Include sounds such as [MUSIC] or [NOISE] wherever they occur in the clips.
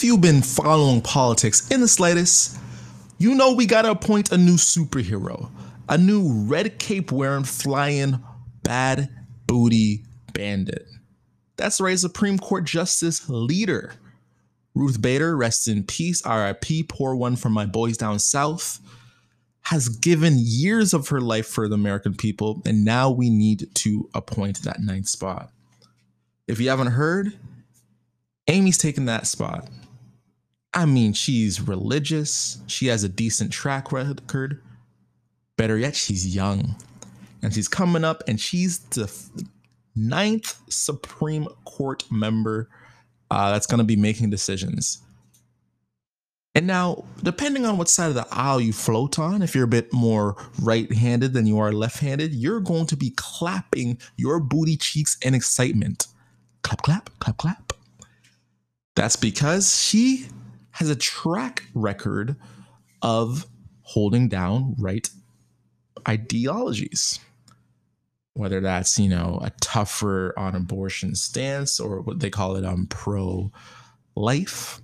if you've been following politics in the slightest, you know we gotta appoint a new superhero, a new red cape wearing, flying, bad booty bandit. That's right, Supreme Court Justice leader. Ruth Bader, rest in peace, RIP, poor one from my boys down south, has given years of her life for the American people, and now we need to appoint that ninth spot. If you haven't heard, Amy's taking that spot. I mean, she's religious, she has a decent track record. Better yet, she's young. And she's coming up, and she's the ninth Supreme Court member uh, that's going to be making decisions. And now, depending on what side of the aisle you float on, if you're a bit more right handed than you are left handed, you're going to be clapping your booty cheeks in excitement. Clap, clap, clap, clap. That's because she has a track record of holding down right ideologies. Whether that's, you know, a tougher on abortion stance or what they call it um pro life.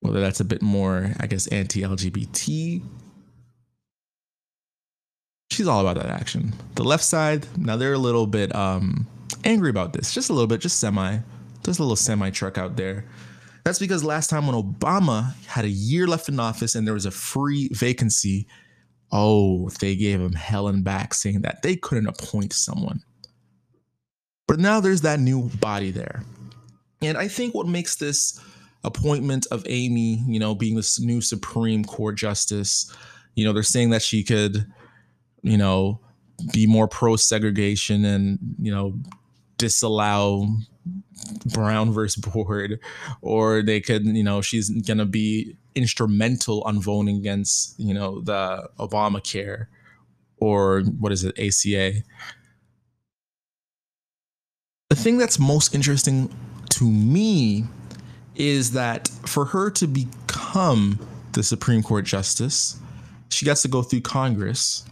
Whether that's a bit more, I guess, anti-LGBT. She's all about that action. The left side, now they're a little bit um angry about this, just a little bit, just semi, just a little semi truck out there. That's because last time when Obama had a year left in office and there was a free vacancy, oh, they gave him hell and back saying that they couldn't appoint someone. But now there's that new body there. And I think what makes this appointment of Amy, you know, being this new Supreme Court justice, you know, they're saying that she could, you know, be more pro segregation and, you know, disallow Brown versus Board, or they could, you know, she's gonna be instrumental on voting against, you know, the Obamacare or what is it, ACA. The thing that's most interesting to me is that for her to become the Supreme Court justice, she gets to go through Congress,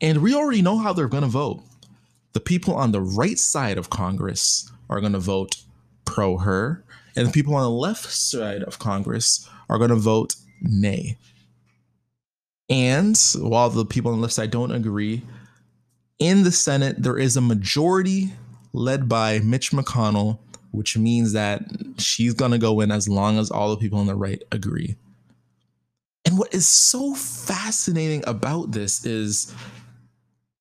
and we already know how they're gonna vote. The people on the right side of Congress are going to vote pro her, and the people on the left side of Congress are going to vote nay. And while the people on the left side don't agree, in the Senate, there is a majority led by Mitch McConnell, which means that she's going to go in as long as all the people on the right agree. And what is so fascinating about this is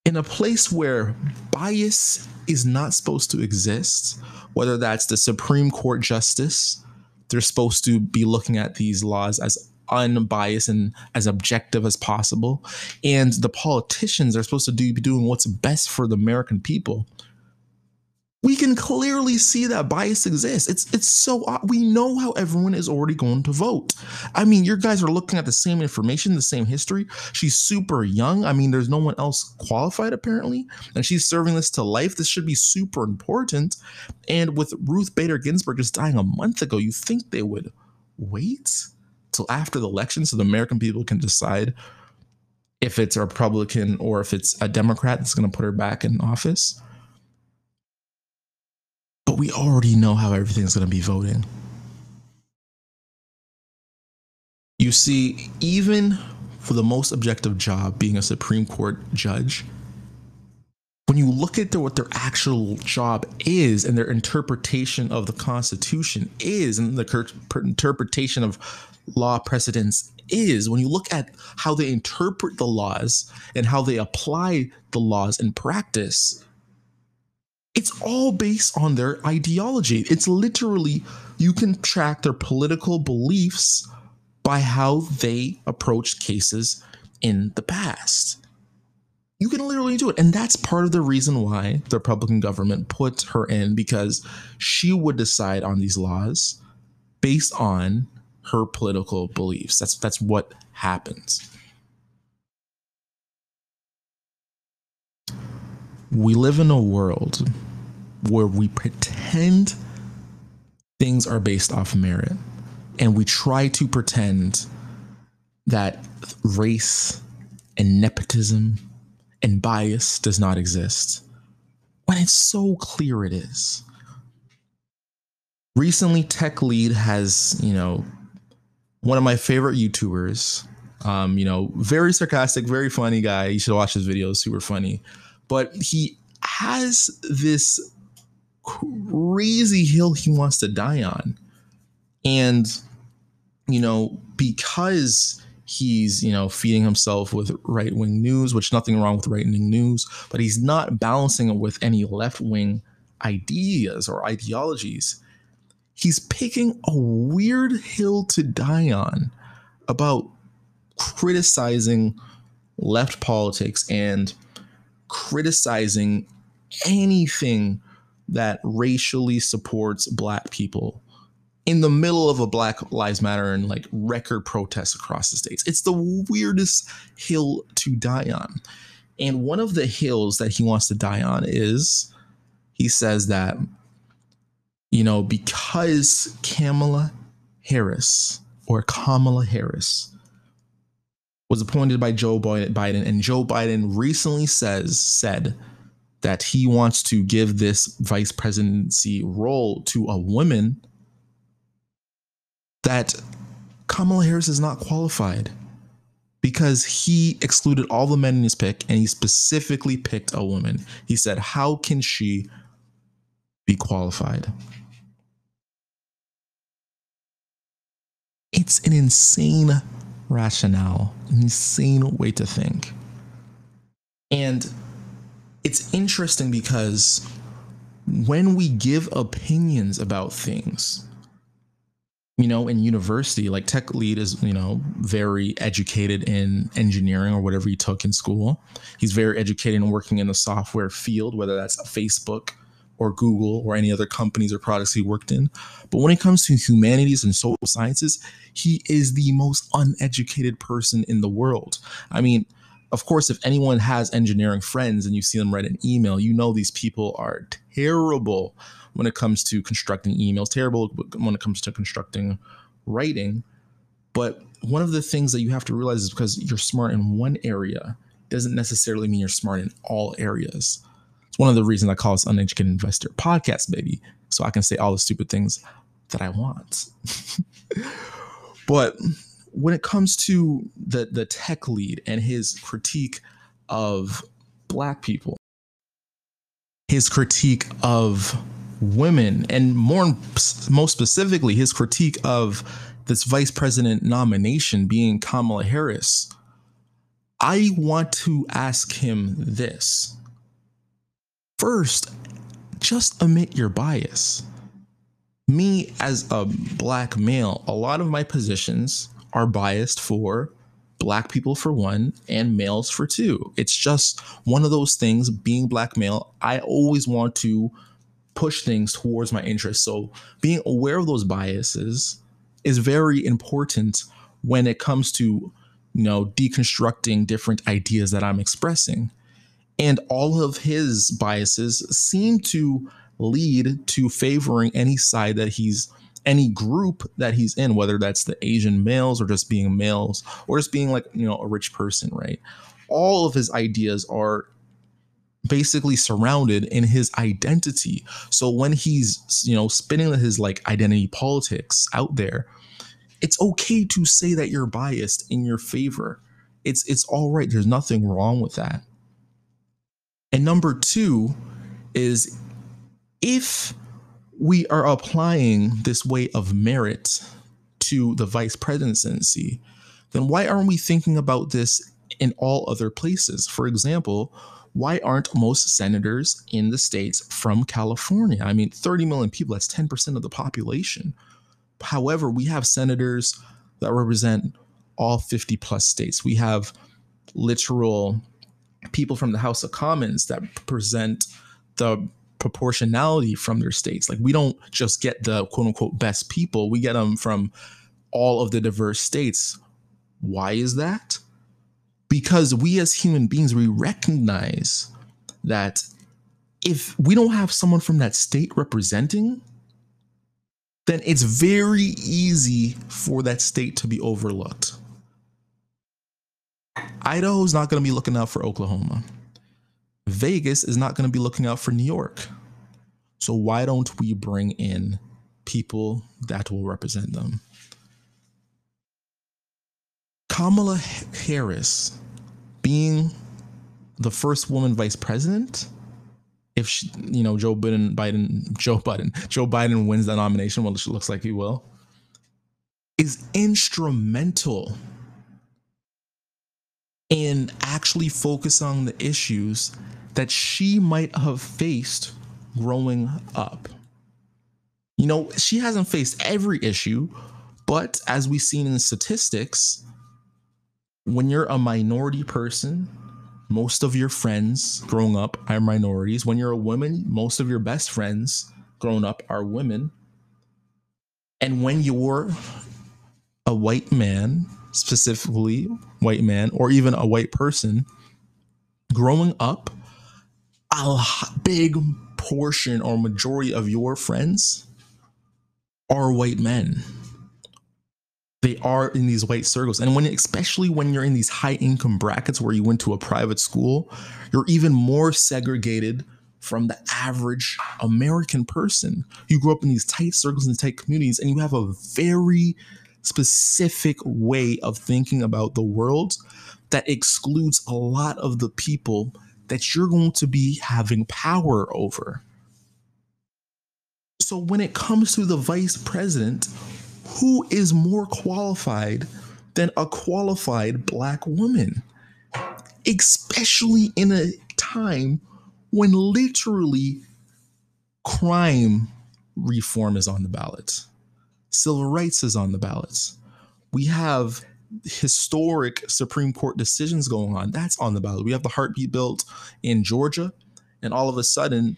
in a place where bias is not supposed to exist, whether that's the Supreme Court justice, they're supposed to be looking at these laws as unbiased and as objective as possible. And the politicians are supposed to do, be doing what's best for the American people we can clearly see that bias exists. It's it's so we know how everyone is already going to vote. I mean, your guys are looking at the same information, the same history. She's super young. I mean, there's no one else qualified apparently, and she's serving this to life. This should be super important. And with Ruth Bader Ginsburg just dying a month ago, you think they would wait till after the election so the American people can decide if it's a Republican or if it's a Democrat that's going to put her back in office? But we already know how everything's going to be voting. You see, even for the most objective job, being a Supreme Court judge, when you look at what their actual job is and their interpretation of the Constitution is, and the interpretation of law precedents is, when you look at how they interpret the laws and how they apply the laws in practice, it's all based on their ideology. It's literally, you can track their political beliefs by how they approached cases in the past. You can literally do it. And that's part of the reason why the Republican government put her in because she would decide on these laws based on her political beliefs. That's that's what happens. We live in a world where we pretend things are based off merit and we try to pretend that race and nepotism and bias does not exist when it's so clear it is. recently tech lead has you know one of my favorite youtubers um, you know very sarcastic very funny guy you should watch his videos super funny but he has this crazy hill he wants to die on. And you know because he's you know feeding himself with right-wing news which nothing wrong with right-wing news but he's not balancing it with any left-wing ideas or ideologies he's picking a weird hill to die on about criticizing left politics and criticizing anything that racially supports black people in the middle of a Black Lives Matter and like record protests across the states. It's the weirdest hill to die on. And one of the hills that he wants to die on is he says that you know, because Kamala Harris or Kamala Harris was appointed by Joe Biden, and Joe Biden recently says said that he wants to give this vice presidency role to a woman. That Kamala Harris is not qualified because he excluded all the men in his pick and he specifically picked a woman. He said, How can she be qualified? It's an insane rationale, an insane way to think. And it's interesting because when we give opinions about things, you know, in university, like tech lead is, you know, very educated in engineering or whatever he took in school. He's very educated in working in the software field, whether that's Facebook or Google or any other companies or products he worked in. But when it comes to humanities and social sciences, he is the most uneducated person in the world. I mean, of course, if anyone has engineering friends and you see them write an email, you know these people are terrible when it comes to constructing emails, terrible when it comes to constructing writing. But one of the things that you have to realize is because you're smart in one area doesn't necessarily mean you're smart in all areas. It's one of the reasons I call this Uneducated Investor Podcast, baby. So I can say all the stupid things that I want. [LAUGHS] but when it comes to the the tech lead and his critique of black people, his critique of women, and more most specifically, his critique of this vice president nomination being Kamala Harris, I want to ask him this first, just admit your bias. Me, as a black male, a lot of my positions are biased for black people for one and males for two. It's just one of those things being black male, I always want to push things towards my interests. So being aware of those biases is very important when it comes to you know deconstructing different ideas that I'm expressing. And all of his biases seem to lead to favoring any side that he's any group that he's in, whether that's the Asian males or just being males or just being like, you know, a rich person, right? All of his ideas are basically surrounded in his identity. So when he's, you know, spinning his like identity politics out there, it's okay to say that you're biased in your favor. It's it's all right. There's nothing wrong with that. And number two is if we are applying this way of merit to the vice presidency, then why aren't we thinking about this in all other places? For example, why aren't most senators in the states from California? I mean, 30 million people, that's 10% of the population. However, we have senators that represent all 50 plus states. We have literal people from the House of Commons that present the proportionality from their states. Like we don't just get the quote unquote best people, we get them from all of the diverse states. Why is that? Because we as human beings, we recognize that if we don't have someone from that state representing, then it's very easy for that state to be overlooked. Idaho's not going to be looking out for Oklahoma. Vegas is not going to be looking out for New York. So why don't we bring in people that will represent them. Kamala Harris being the first woman vice president, if she, you know Joe Biden, Biden, [LAUGHS] Joe Biden, Joe Biden wins that nomination, well, it looks like he will, is instrumental in actually focus on the issues that she might have faced growing up. You know, she hasn't faced every issue, but as we've seen in statistics, when you're a minority person, most of your friends growing up are minorities. When you're a woman, most of your best friends growing up are women. And when you're a white man, specifically white man, or even a white person, growing up, a big portion or majority of your friends are white men. They are in these white circles. And when especially when you're in these high income brackets where you went to a private school, you're even more segregated from the average American person. You grew up in these tight circles and tight communities, and you have a very specific way of thinking about the world that excludes a lot of the people that you're going to be having power over. So when it comes to the vice president, who is more qualified than a qualified black woman? Especially in a time when literally crime reform is on the ballot, civil rights is on the ballots. We have historic Supreme Court decisions going on. That's on the ballot. We have the heartbeat bill in Georgia, and all of a sudden,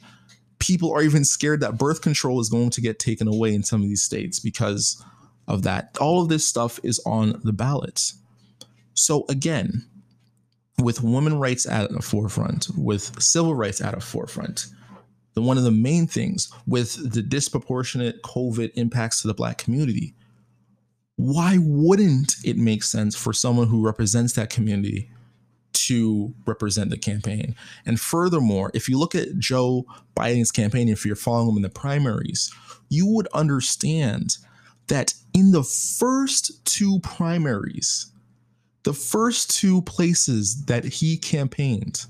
people are even scared that birth control is going to get taken away in some of these states because of that. All of this stuff is on the ballot. So again, with women rights at the forefront, with civil rights at a forefront, the one of the main things with the disproportionate COVID impacts to the black community, why wouldn't it make sense for someone who represents that community to represent the campaign? And furthermore, if you look at Joe Biden's campaign, if you're following him in the primaries, you would understand that in the first two primaries, the first two places that he campaigned,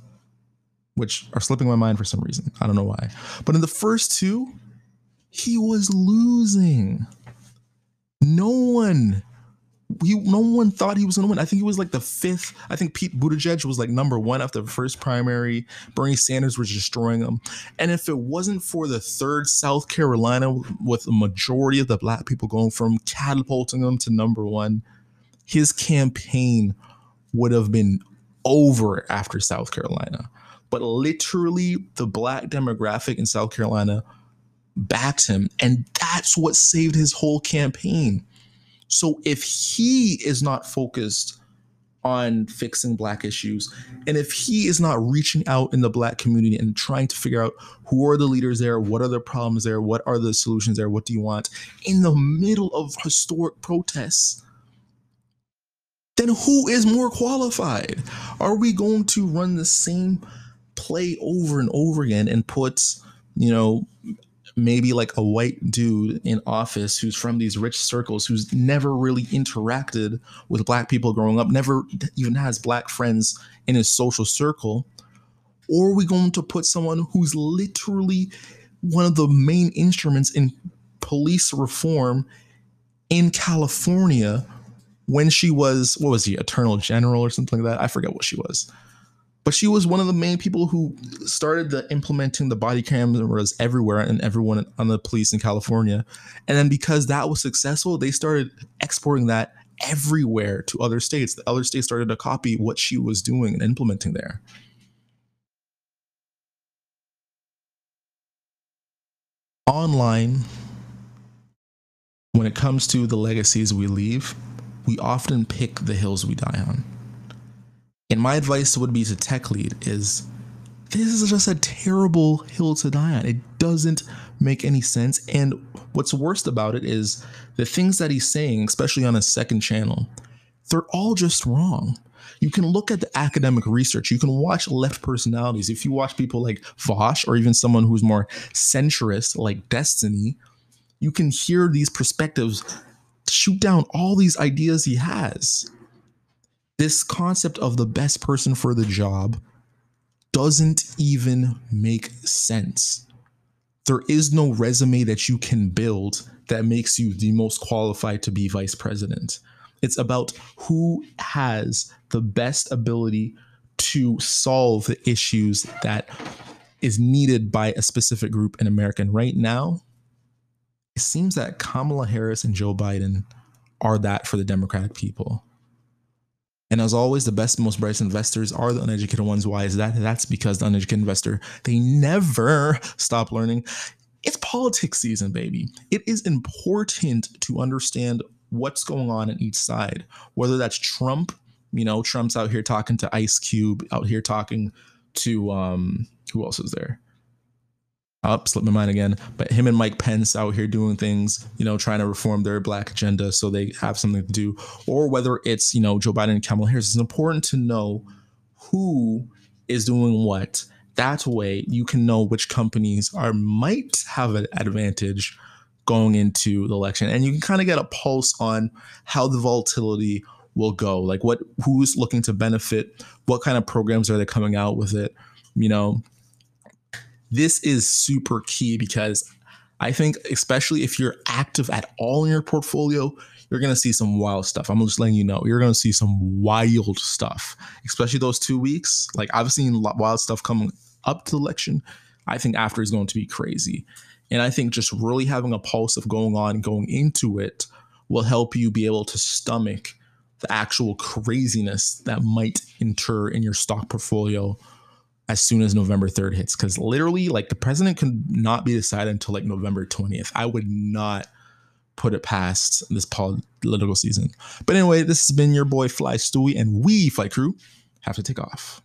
which are slipping my mind for some reason, I don't know why, but in the first two, he was losing. No one he no one thought he was gonna win. I think he was like the fifth. I think Pete Buttigieg was like number one after the first primary. Bernie Sanders was destroying him. And if it wasn't for the third South Carolina with a majority of the black people going from catapulting him to number one, his campaign would have been over after South Carolina. But literally, the black demographic in South Carolina backed him, and that's what saved his whole campaign so if he is not focused on fixing black issues and if he is not reaching out in the black community and trying to figure out who are the leaders there, what are the problems there, what are the solutions there, what do you want in the middle of historic protests, then who is more qualified? Are we going to run the same play over and over again and put, you know, maybe like a white dude in office who's from these rich circles who's never really interacted with black people growing up, never even has black friends in his social circle? Or are we going to put someone who's literally one of the main instruments in police reform in California when she was, what was he, Attorney General or something like that? I forget what she was but she was one of the main people who started the implementing the body cameras everywhere and everyone on the police in California. And then because that was successful, they started exporting that everywhere to other states. The other states started to copy what she was doing and implementing there. Online, when it comes to the legacies we leave, we often pick the hills we die on. And my advice would be to tech lead is this is just a terrible hill to die on. It doesn't make any sense. And what's worst about it is the things that he's saying, especially on his second channel, they're all just wrong. You can look at the academic research. You can watch left personalities. If you watch people like Vaush or even someone who's more centrist like Destiny, you can hear these perspectives shoot down all these ideas he has. This concept of the best person for the job doesn't even make sense. There is no resume that you can build that makes you the most qualified to be vice president. It's about who has the best ability to solve the issues that is needed by a specific group in America. And right now, it seems that Kamala Harris and Joe Biden are that for the Democratic people. And as always, the best, most brightest investors are the uneducated ones. Why is that? That's because the uneducated investor, they never stop learning. It's politics season, baby. It is important to understand what's going on in each side, whether that's Trump, you know, Trump's out here talking to Ice Cube, out here talking to um who else is there? Up, slipped my mind again. But him and Mike Pence out here doing things, you know, trying to reform their black agenda so they have something to do, or whether it's you know Joe Biden and Kamala Harris. It's important to know who is doing what. That way, you can know which companies are might have an advantage going into the election, and you can kind of get a pulse on how the volatility will go. Like what who's looking to benefit, what kind of programs are they coming out with it, you know this is super key because I think, especially if you're active at all in your portfolio, you're going to see some wild stuff. I'm just letting you know, you're going to see some wild stuff, especially those two weeks. Like I've seen wild stuff coming up to the election. I think after is going to be crazy. And I think just really having a pulse of going on going into it will help you be able to stomach the actual craziness that might enter in your stock portfolio as soon as November 3rd hits. Because literally, like the president could not be decided until like November 20th. I would not put it past this political season. But anyway, this has been your boy Fly Stewie, and we, Flight Crew, have to take off.